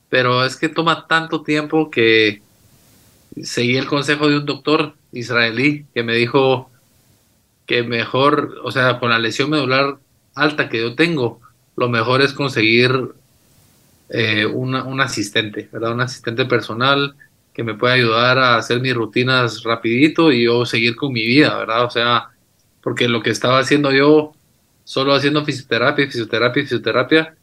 pero es que toma tanto tiempo que seguí el consejo de un doctor israelí que me dijo que mejor, o sea, con la lesión medular alta que yo tengo, lo mejor es conseguir eh, un asistente, ¿verdad? Un asistente personal que me pueda ayudar a hacer mis rutinas rapidito y yo seguir con mi vida, ¿verdad? O sea, porque lo que estaba haciendo yo solo haciendo fisioterapia, fisioterapia, fisioterapia,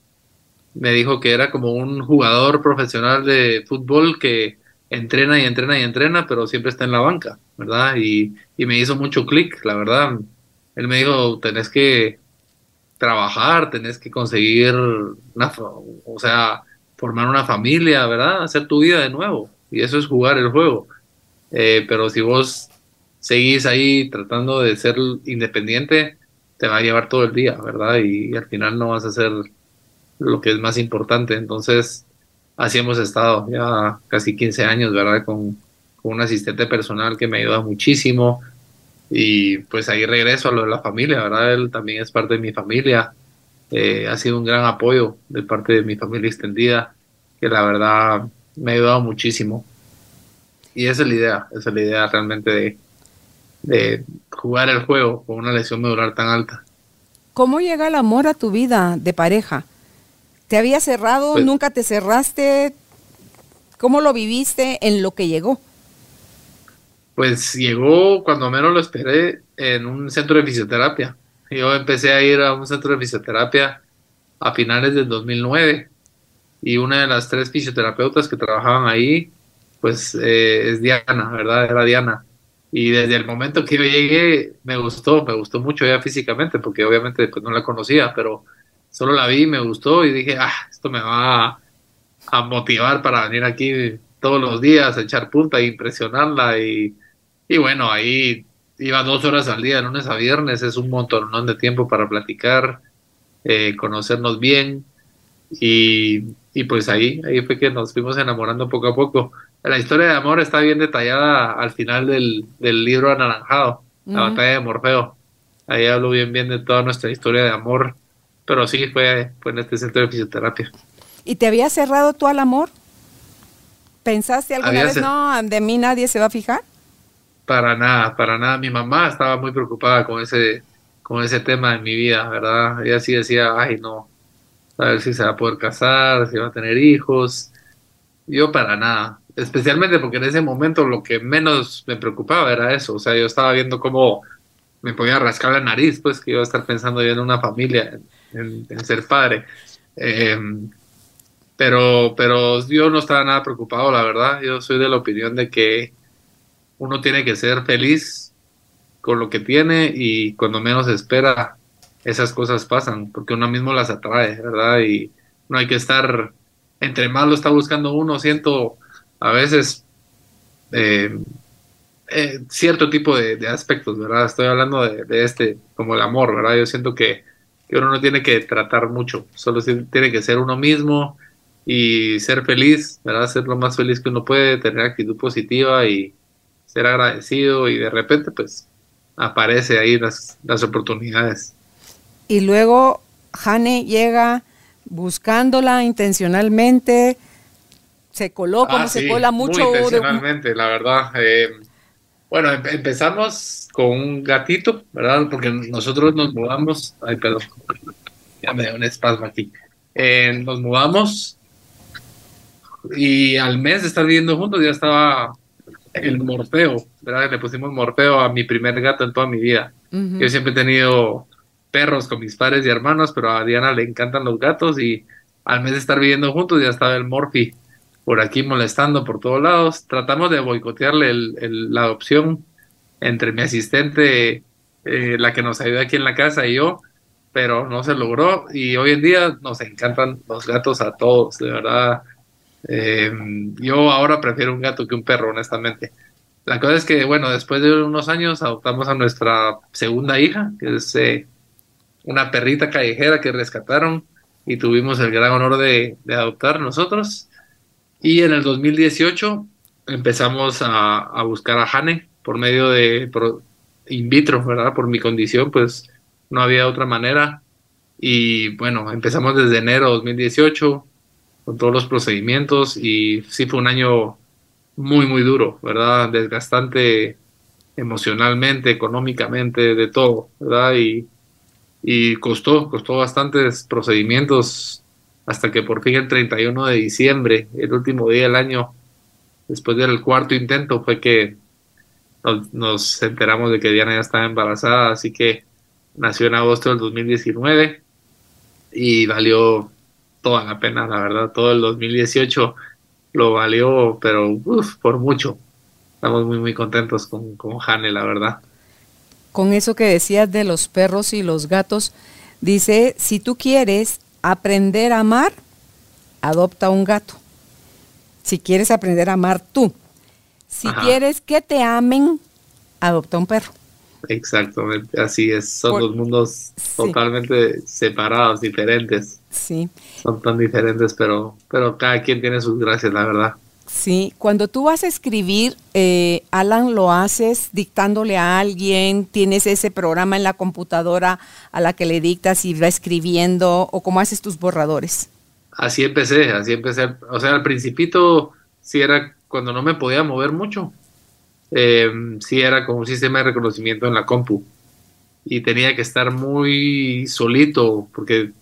me dijo que era como un jugador profesional de fútbol que entrena y entrena y entrena, pero siempre está en la banca, ¿verdad? Y, y me hizo mucho clic, la verdad. Él me dijo, tenés que trabajar, tenés que conseguir, una, o sea, formar una familia, ¿verdad? Hacer tu vida de nuevo. Y eso es jugar el juego. Eh, pero si vos seguís ahí tratando de ser independiente, te va a llevar todo el día, ¿verdad? Y, al final no vas a hacer lo que es más importante. Entonces, así hemos estado ya casi 15 años, ¿verdad? Con, con un asistente personal que me ayuda muchísimo. Y pues ahí regreso a lo de la familia, ¿verdad? Él también es parte de mi familia. Eh, ha sido un gran apoyo de parte de mi familia extendida, que la verdad me ha ayudado muchísimo. Y esa es la idea, esa es la idea realmente de, de jugar el juego con una lesión medular tan alta. ¿Cómo llega el amor a tu vida de pareja? ¿Te había cerrado? Pues ¿Nunca te cerraste? ¿Cómo lo viviste en lo que llegó? Pues llegó cuando menos lo esperé en un centro de fisioterapia. Yo empecé a ir a un centro de fisioterapia a finales del 2009 y una de las tres fisioterapeutas que trabajaban ahí, pues eh, es Diana, ¿verdad? Era Diana. Y desde el momento que yo llegué, me gustó, me gustó mucho ya físicamente, porque obviamente pues, no la conocía, pero solo la vi, me gustó y dije, ah, esto me va a motivar para venir aquí todos los días, a echar punta e impresionarla. Y, y bueno, ahí iba dos horas al día, lunes a viernes, es un montón de tiempo para platicar, eh, conocernos bien. Y, y pues ahí, ahí fue que nos fuimos enamorando poco a poco. La historia de amor está bien detallada al final del, del libro Anaranjado, la batalla de Morfeo. Ahí hablo bien bien de toda nuestra historia de amor, pero sí fue, fue en este centro de fisioterapia. ¿Y te había cerrado tú al amor? ¿Pensaste alguna Había vez, no, de mí nadie se va a fijar? Para nada, para nada. Mi mamá estaba muy preocupada con ese, con ese tema en mi vida, ¿verdad? Ella sí decía, ay, no, a ver si se va a poder casar, si va a tener hijos. Yo para nada, especialmente porque en ese momento lo que menos me preocupaba era eso, o sea, yo estaba viendo cómo me podía rascar la nariz, pues que iba a estar pensando yo en una familia, en, en ser padre. Eh, pero, pero yo no estaba nada preocupado, la verdad. Yo soy de la opinión de que uno tiene que ser feliz con lo que tiene y cuando menos espera, esas cosas pasan, porque uno mismo las atrae, ¿verdad? Y no hay que estar, entre más lo está buscando uno, siento a veces eh, eh, cierto tipo de, aspectos, ¿verdad? Estoy hablando de, de este, como el amor, ¿verdad? Yo siento que, que uno no tiene que tratar mucho, solo tiene que ser uno mismo y ser feliz, ¿verdad? Ser lo más feliz que uno puede, tener actitud positiva y ser agradecido y de repente pues aparece ahí las, las oportunidades. Y luego Jane llega buscándola intencionalmente, se coló como Ah, se cola muy mucho. de- intencionalmente, la verdad. Eh, bueno, em- empezamos con un gatito, ¿verdad? Porque nosotros nos mudamos, ay, perdón, ya me dio un espasmo aquí. Eh, nos mudamos y al mes de estar viviendo juntos ya estaba el Morfeo, ¿verdad? Le pusimos Morfeo a mi primer gato en toda mi vida. Yo siempre he tenido perros con mis padres y hermanos, pero a Diana le encantan los gatos y al mes de estar viviendo juntos ya estaba el Morphy por aquí molestando por todos lados. Tratamos de boicotearle el- el- la adopción entre mi asistente, eh, la que nos ayuda aquí en la casa y yo, pero no se logró y hoy en día nos encantan los gatos a todos, de verdad. Eh, yo ahora prefiero un gato que un perro, honestamente. La cosa es que, bueno, después de unos años adoptamos a nuestra segunda hija, que es eh, una perrita callejera que rescataron y tuvimos el gran honor de, adoptar nosotros. Y en el 2018 empezamos a, buscar a Jane por medio de in vitro, ¿verdad? Por mi condición, pues no había otra manera. Y bueno, empezamos desde enero de 2018 todos los procedimientos y sí fue un año muy, muy duro, ¿verdad? Desgastante emocionalmente, económicamente, de todo, ¿verdad? Y, y costó, costó bastantes procedimientos hasta que por fin el 31 de diciembre, el último día del año, después del cuarto intento, fue que nos, nos enteramos de que Diana ya estaba embarazada, así que nació en agosto del 2019 y valió toda la pena, la verdad, todo el 2018 lo valió, pero por mucho. Estamos muy, muy contentos con, con Jane, la verdad. Con eso que decías de los perros y los gatos, dice, si tú quieres aprender a amar, adopta un gato. Si quieres aprender a amar tú. Si quieres que te amen, adopta un perro. Exacto, así es. Son dos mundos totalmente separados, diferentes. Sí. Son tan diferentes, pero, pero cada quien tiene sus gracias, la verdad. Sí, cuando tú vas a escribir, eh, Alan, lo haces dictándole a alguien, tienes ese programa en la computadora a la que le dictas y va escribiendo, o cómo haces tus borradores. Así empecé, así empecé. O sea, al principito sí era cuando no me podía mover mucho. Eh, sí era como un sistema de reconocimiento en la compu. Y tenía que estar muy solito, porque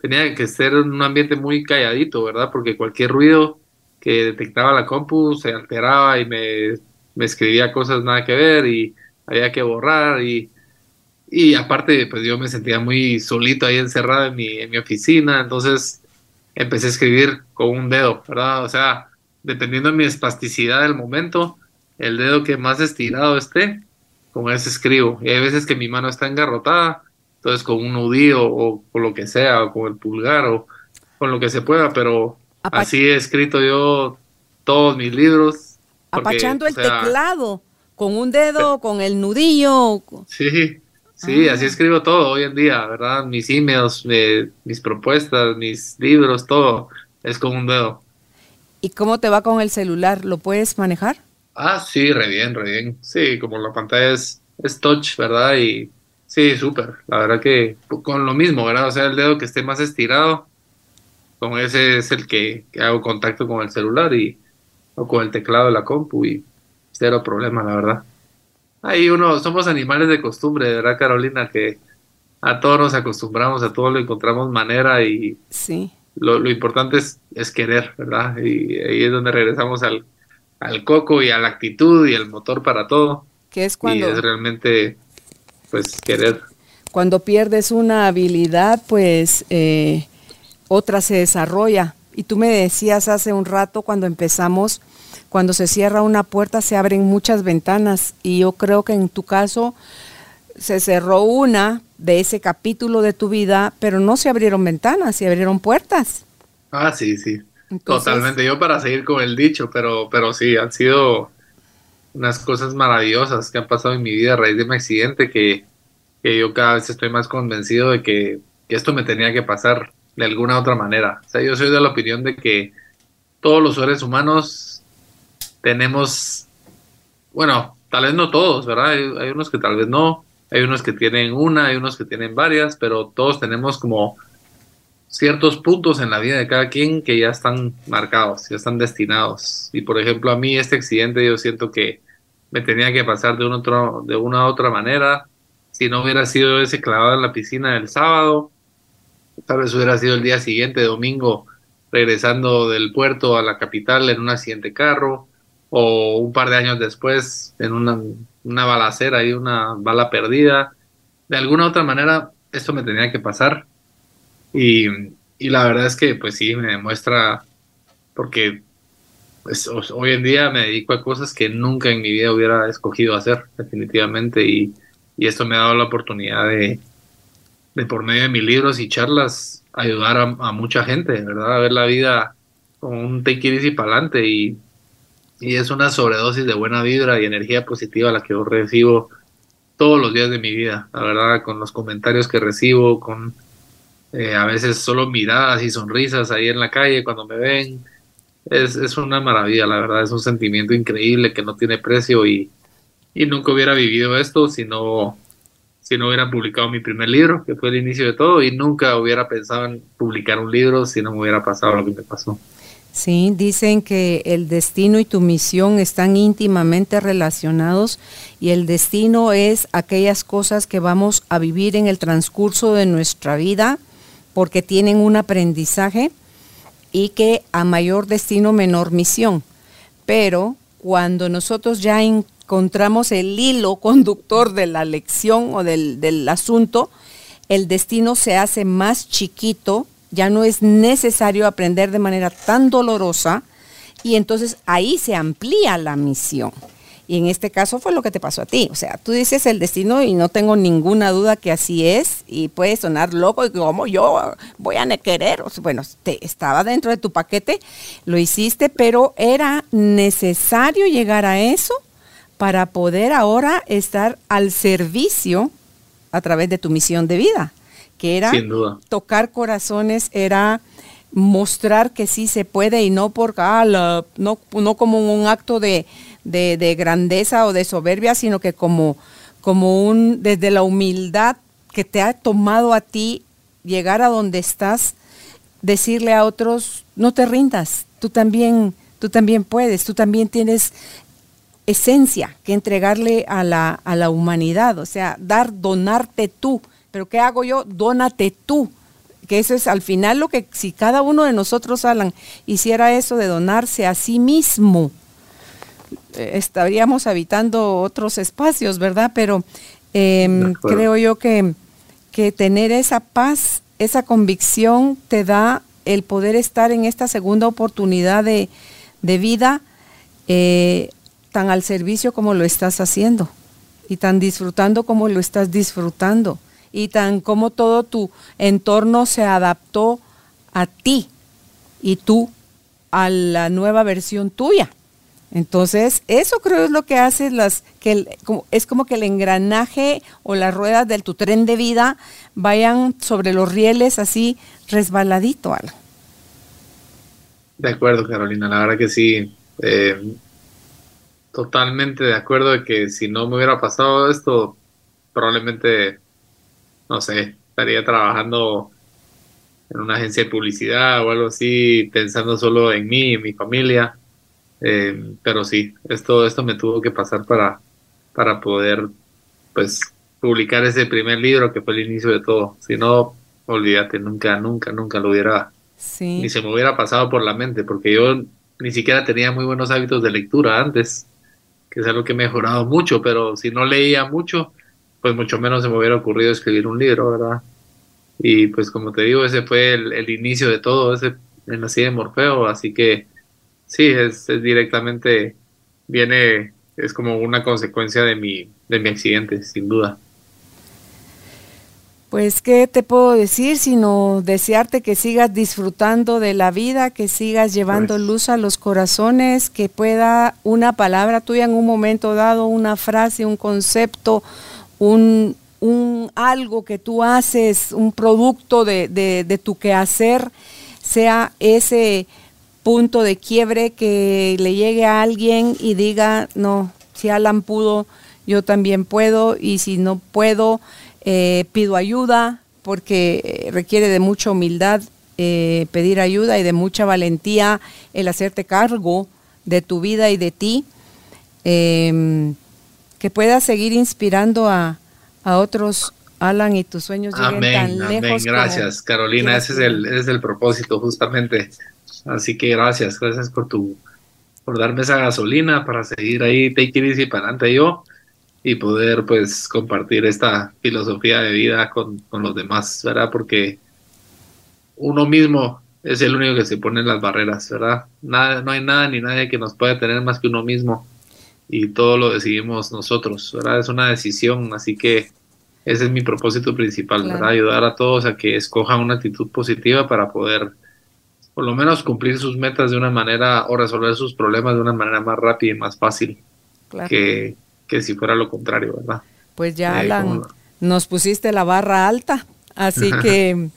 tenía que ser en un ambiente muy calladito, ¿verdad? Porque cualquier ruido que detectaba la compu se alteraba y me, escribía cosas nada que ver y había que borrar y, y aparte pues yo me sentía muy solito ahí encerrado en mi, en mi oficina, entonces empecé a escribir con un dedo, ¿verdad? O sea, dependiendo de mi espasticidad del momento, el dedo que más estirado esté, con ese escribo. Y hay veces que mi mano está engarrotada, entonces con un nudillo o con lo que sea, o con el pulgar o con lo que se pueda, pero así he escrito yo todos mis libros. apachando el teclado, con un dedo, con el nudillo. Sí, sí, así ah. escribo todo hoy en día, ¿verdad? Mis emails, mis propuestas, mis libros, todo es con un dedo. ¿Y cómo te va con el celular? ¿Lo puedes manejar? Ah, sí, re bien, re bien. Sí, como la pantalla es, es touch, ¿verdad? Y sí, súper. La verdad que con lo mismo, ¿verdad? O sea, el dedo que esté más estirado, con ese es el que, hago contacto con el celular y o con el teclado de la compu y cero problema, la verdad. Ahí uno, somos animales de costumbre, ¿verdad, Carolina? Que a todos nos acostumbramos, a todos lo encontramos manera y sí. lo, lo importante es, es querer, ¿verdad? Y ahí es donde regresamos al, al coco y a la actitud y el motor para todo. Que es cuando... Y es realmente, pues, querer. Cuando pierdes una habilidad, pues, eh, otra se desarrolla. Y tú me decías hace un rato, cuando empezamos, cuando se cierra una puerta, se abren muchas ventanas. Y yo creo que en tu caso se cerró una de ese capítulo de tu vida, pero no se abrieron ventanas, se abrieron puertas. Ah, sí, sí. Totalmente, yo para seguir con el dicho, pero, pero sí, han sido unas cosas maravillosas que han pasado en mi vida a raíz de mi accidente que, yo cada vez estoy más convencido de que, esto me tenía que pasar de alguna otra manera. O sea, yo soy de la opinión de que todos los seres humanos tenemos, bueno, tal vez no todos, ¿verdad? Hay, hay unos que tal vez no, hay unos que tienen una, hay unos que tienen varias, pero todos tenemos como ciertos puntos en la vida de cada quien que ya están marcados, ya están destinados. Y por ejemplo, a mí este accidente yo siento que me tenía que pasar de, un otro, de una u otra manera. Si no hubiera sido ese clavado en la piscina el sábado, tal vez hubiera sido el día siguiente, domingo, regresando del puerto a la capital en un accidente carro, o un par de años después en una, una balacera y una bala perdida. De alguna u otra manera, esto me tenía que pasar y, la verdad es que pues sí, me demuestra, porque pues, hoy en día me dedico a cosas que nunca en mi vida hubiera escogido hacer, definitivamente, y, esto me ha dado la oportunidad de, de, por medio de mis libros y charlas, ayudar a, mucha gente, ¿verdad? A ver la vida con un take it easy para adelante y, y es una sobredosis de buena vibra y energía positiva la que yo recibo todos los días de mi vida, la verdad, con los comentarios que recibo, con eh, a veces solo miradas y sonrisas ahí en la calle cuando me ven. Es, es, una maravilla, la verdad, es un sentimiento increíble que no tiene precio y, y nunca hubiera vivido esto si no, si no hubiera publicado mi primer libro, que fue el inicio de todo, y nunca hubiera pensado en publicar un libro si no me hubiera pasado lo que me pasó. Sí, dicen que el destino y tu misión están íntimamente relacionados y el destino es aquellas cosas que vamos a vivir en el transcurso de nuestra vida, porque tienen un aprendizaje y que a mayor destino menor misión. Pero cuando nosotros ya encontramos el hilo conductor de la lección o del, del asunto, el destino se hace más chiquito, ya no es necesario aprender de manera tan dolorosa y entonces ahí se amplía la misión. Y en este caso fue lo que te pasó a ti. O sea, tú dices el destino y no tengo ninguna duda que así es y puede sonar loco y como yo voy a querer. Bueno, te, estaba dentro de tu paquete, lo hiciste, pero era necesario llegar a eso para poder ahora estar al servicio a través de tu misión de vida, que era tocar corazones, era mostrar que sí se puede y no por ah, no, no como un acto de, de, grandeza o de soberbia, sino que como, como un, desde la humildad que te ha tomado a ti llegar a donde estás, decirle a otros, no te rindas, tú también, tú también puedes, tú también tienes esencia que entregarle a la, a la humanidad, o sea, dar, donarte tú. Pero ¿qué hago yo? Dónate tú. Que eso es al final lo que si cada uno de nosotros, Alan, hiciera eso de donarse a sí mismo, estaríamos habitando otros espacios, ¿verdad? Pero em, creo yo que, que tener esa paz, esa convicción te da el poder estar en esta segunda oportunidad de, vida eh, tan al servicio como lo estás haciendo y tan disfrutando como lo estás disfrutando y tan como todo tu entorno se adaptó a ti y tú a la nueva versión tuya. Entonces, eso creo es lo que hace las, que es como que el engranaje o las ruedas de tu tren de vida vayan sobre los rieles así resbaladito, Alan. De acuerdo, Carolina, la verdad que sí. Eh, totalmente de acuerdo de que si no me hubiera pasado esto, probablemente, no sé, estaría trabajando en una agencia de publicidad o algo así, pensando solo en mí, en mi familia eh, pero sí, esto, esto me tuvo que pasar para, para poder pues publicar ese primer libro que fue el inicio de todo. Si no, olvídate, nunca, nunca, nunca lo hubiera, ni se me hubiera pasado por la mente, porque yo ni siquiera tenía muy buenos hábitos de lectura antes, que es algo que he mejorado mucho, pero si no leía mucho, pues mucho menos se me hubiera ocurrido escribir un libro, ¿verdad? Y pues como te digo, ese fue el, el inicio de todo, ese en la de Morfeo, así que sí, es, directamente, viene, es como una consecuencia de mi, de mi accidente, sin duda. Pues, ¿qué te puedo decir? Sino desearte que sigas disfrutando de la vida, que sigas llevando pues. luz a los corazones, que pueda una palabra tuya en un momento dado, una frase, un concepto, un, un algo que tú haces, un producto de, de, de tu quehacer, sea ese punto de quiebre que le llegue a alguien y diga, no, si Alan pudo, yo también puedo y si no puedo, eh, pido ayuda porque eh, requiere de mucha humildad eh, pedir ayuda y de mucha valentía el hacerte cargo de tu vida y de ti, em, que puedas seguir inspirando a, otros Alan y tus sueños lleguen tan lejos. Gracias Carolina, ese es, el, ese es el propósito justamente Así que gracias, gracias por tu por darme esa gasolina para seguir ahí, take it easy para adelante yo y poder pues compartir esta filosofía de vida con, con los demás, ¿verdad? Porque uno mismo es el único que se pone en las barreras, ¿verdad? Nada, no hay nada ni nadie que nos pueda tener más que uno mismo y todo lo decidimos nosotros, ¿verdad? Es una decisión, así que ese es mi propósito principal, ¿verdad? Ayudar a todos a que escojan una actitud positiva para poder por lo menos cumplir sus metas de una manera o resolver sus problemas de una manera más rápida y más fácil que, si fuera lo contrario, ¿verdad? Pues ya, eh, Alan, nos pusiste la barra alta, así que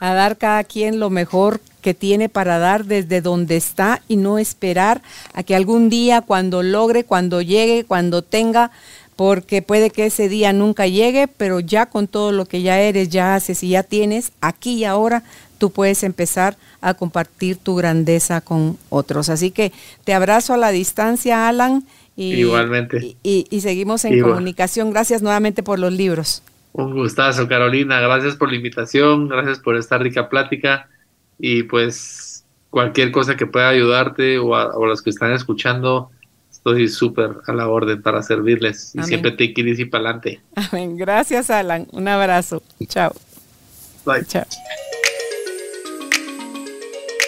a dar cada quien lo mejor que tiene para dar desde donde está y no esperar a que algún día cuando logre, cuando llegue, cuando tenga, porque puede que ese día nunca llegue, pero ya con todo lo que ya eres, ya haces y ya tienes, aquí y ahora tú puedes empezar a compartir tu grandeza con otros. Así que te abrazo a la distancia, Alan. Y, Igualmente. Y, seguimos en comunicación. Gracias nuevamente por los libros. Un gustazo, Carolina. Gracias por la invitación, gracias por esta rica plática y pues cualquier cosa que pueda ayudarte o a, los que están escuchando, estoy súper a la orden para servirles y siempre te y para adelante. Amén. Gracias, Alan. Un abrazo. Chao. Bye. Chao.